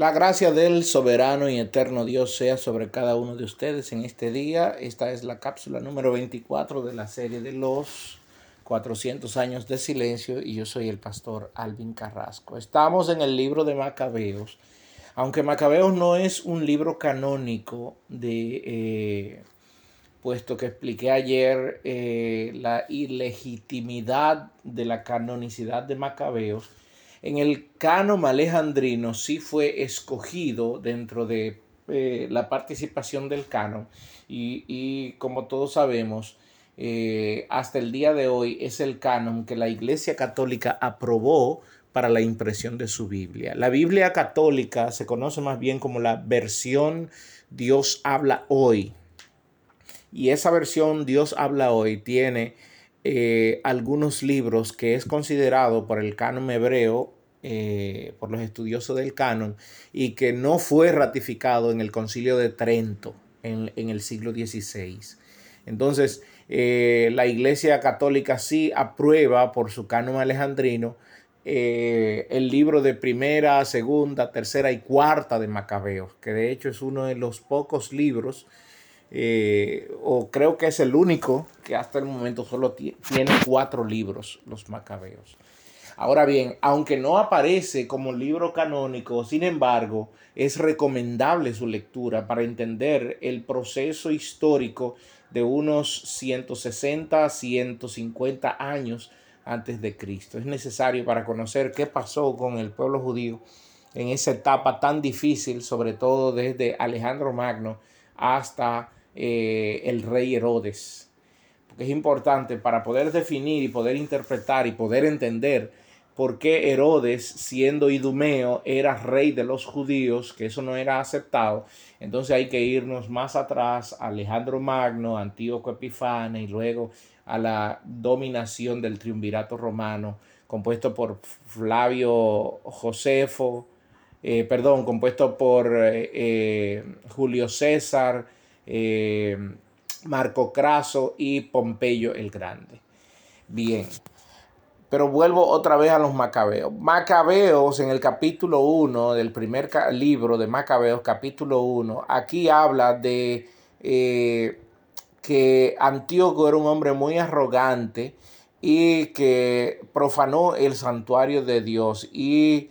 La gracia del soberano y eterno Dios sea sobre cada uno de ustedes en este día. Esta es la cápsula número 24 de la serie de los 400 años de silencio y yo soy el pastor Alvin Carrasco. Estamos en el libro de Macabeos. Aunque Macabeos no es un libro canónico de... Eh, puesto que expliqué ayer eh, la ilegitimidad de la canonicidad de Macabeos, en el canon alejandrino sí fue escogido dentro de eh, la participación del canon y, como todos sabemos, eh, hasta el día de hoy es el canon que la Iglesia Católica aprobó para la impresión de su Biblia. La Biblia católica se conoce más bien como la versión Dios habla hoy. Y esa versión Dios habla hoy tiene eh, algunos libros que es considerado por el canon hebreo, eh, por los estudiosos del canon, y que no fue ratificado en el concilio de Trento en, el siglo XVI. Entonces, eh, la Iglesia Católica sí aprueba por su canon alejandrino el libro de primera, segunda, tercera y cuarta de Macabeos, que de hecho es uno de los pocos libros eh, o creo que es el único que hasta el momento solo tiene cuatro libros, los Macabeos. Ahora bien, aunque no aparece como libro canónico, sin embargo, es recomendable su lectura para entender el proceso histórico de unos 160, 150 años antes de Cristo. Es necesario para conocer qué pasó con el pueblo judío en esa etapa tan difícil, sobre todo desde Alejandro Magno hasta eh, el rey Herodes. Porque es importante para poder definir y poder interpretar y poder entender por qué Herodes, siendo idumeo, era rey de los judíos, que eso no era aceptado. Entonces hay que irnos más atrás, a Alejandro Magno, Antíoco Epifane y luego a la dominación del triunvirato romano, compuesto por Flavio Josefo, eh, perdón, compuesto por eh, Julio César, eh, Marco Craso y Pompeyo el Grande. Bien, pero vuelvo otra vez a los macabeos. Macabeos en el capítulo 1 del primer libro de Macabeos, capítulo 1, aquí habla de eh, que Antíoco era un hombre muy arrogante y que profanó el santuario de Dios y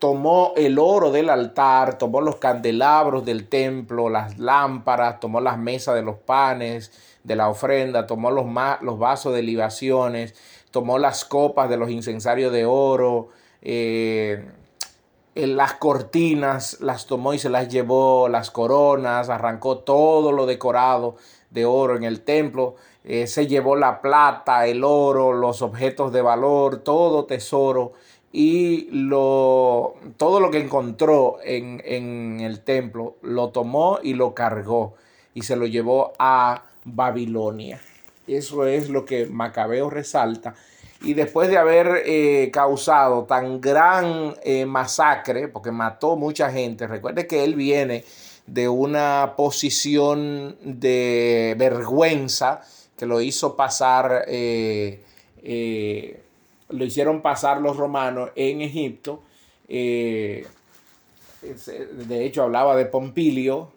tomó el oro del altar, tomó los candelabros del templo, las lámparas, tomó las mesas de los panes, de la ofrenda, tomó los, los vasos de libaciones, tomó las copas de los incensarios de oro, eh, las cortinas, las tomó y se las llevó, las coronas, arrancó todo lo decorado de oro en el templo, eh, se llevó la plata, el oro, los objetos de valor, todo tesoro y lo, todo lo que encontró en, el templo lo tomó y lo cargó y se lo llevó a Babilonia. Eso es lo que Macabeo resalta. Y después de haber eh, causado tan gran eh, masacre, porque mató mucha gente, recuerde que él viene de una posición de vergüenza que lo hizo pasar eh, lo hicieron pasar los romanos en Egipto. De hecho, hablaba de Pompilio,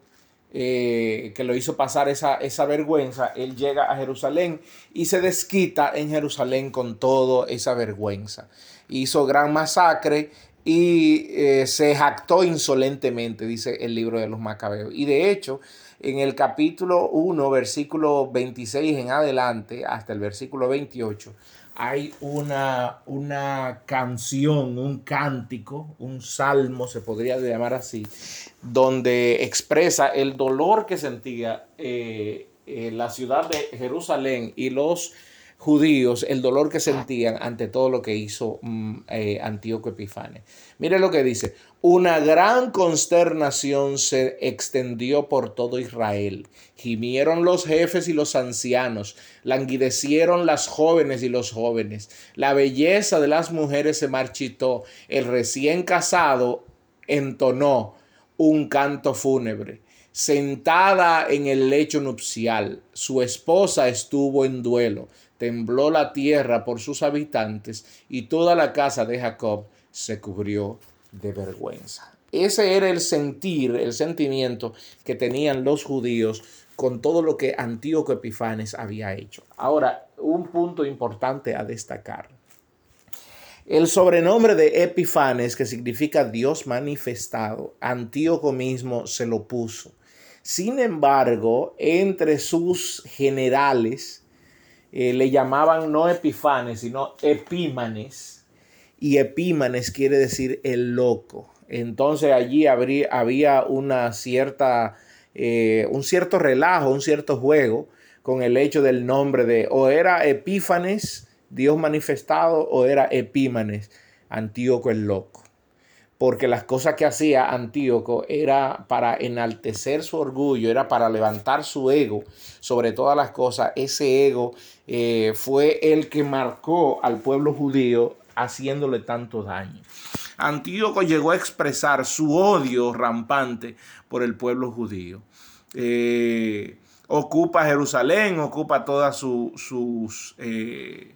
eh, que lo hizo pasar esa, esa, vergüenza. Él llega a Jerusalén y se desquita en Jerusalén con toda esa vergüenza. Hizo gran masacre y eh, se jactó insolentemente, dice el libro de los Macabeos. Y de hecho, en el capítulo 1, versículo 26 en adelante, hasta el versículo 28, hay una, una canción, un cántico, un salmo, se podría llamar así, donde expresa el dolor que sentía eh, eh, la ciudad de Jerusalén y los judíos el dolor que sentían ante todo lo que hizo mm, eh, Antíoco Epifane. Mire lo que dice, una gran consternación se extendió por todo Israel. Gimieron los jefes y los ancianos, languidecieron las jóvenes y los jóvenes. La belleza de las mujeres se marchitó. El recién casado entonó un canto fúnebre. Sentada en el lecho nupcial, su esposa estuvo en duelo tembló la tierra por sus habitantes y toda la casa de Jacob se cubrió de vergüenza. Ese era el sentir, el sentimiento que tenían los judíos con todo lo que Antíoco Epifanes había hecho. Ahora, un punto importante a destacar. El sobrenombre de Epifanes, que significa Dios manifestado, Antíoco mismo se lo puso. Sin embargo, entre sus generales eh, le llamaban no Epifanes, sino Epímanes. Y Epímanes quiere decir el loco. Entonces allí había una cierta, eh, un cierto relajo, un cierto juego con el hecho del nombre de o era Epífanes, Dios manifestado, o era Epímanes, Antíoco el loco. Porque las cosas que hacía Antíoco era para enaltecer su orgullo, era para levantar su ego sobre todas las cosas. Ese ego eh, fue el que marcó al pueblo judío haciéndole tanto daño. Antíoco llegó a expresar su odio rampante por el pueblo judío. Eh, ocupa Jerusalén, ocupa todas sus, eh,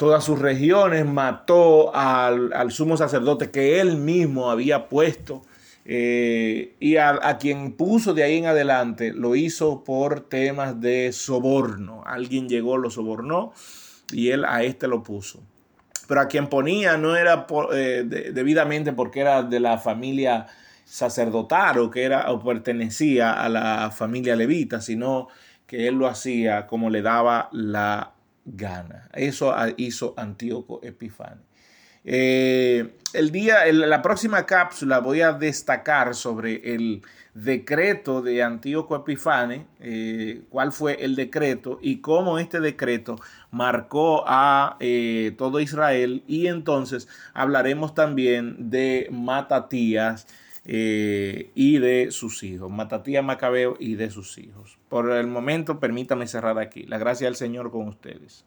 todas sus regiones, mató al, sumo sacerdote que él mismo había puesto eh, y a, quien puso de ahí en adelante lo hizo por temas de soborno. Alguien llegó, lo sobornó y él a este lo puso pero a quien ponía no era eh, debidamente porque era de la familia sacerdotal o que era o pertenecía a la familia levita, sino que él lo hacía como le daba la gana. Eso hizo Antíoco Epifanes. Eh, el día, la próxima cápsula voy a destacar sobre el decreto de Antíoco Epifane, eh, cuál fue el decreto y cómo este decreto marcó a eh, todo Israel. Y entonces hablaremos también de Matatías y de sus hijos, Matatías Macabeo y de sus hijos. Por el momento, permítame cerrar aquí. La gracia del Señor con ustedes.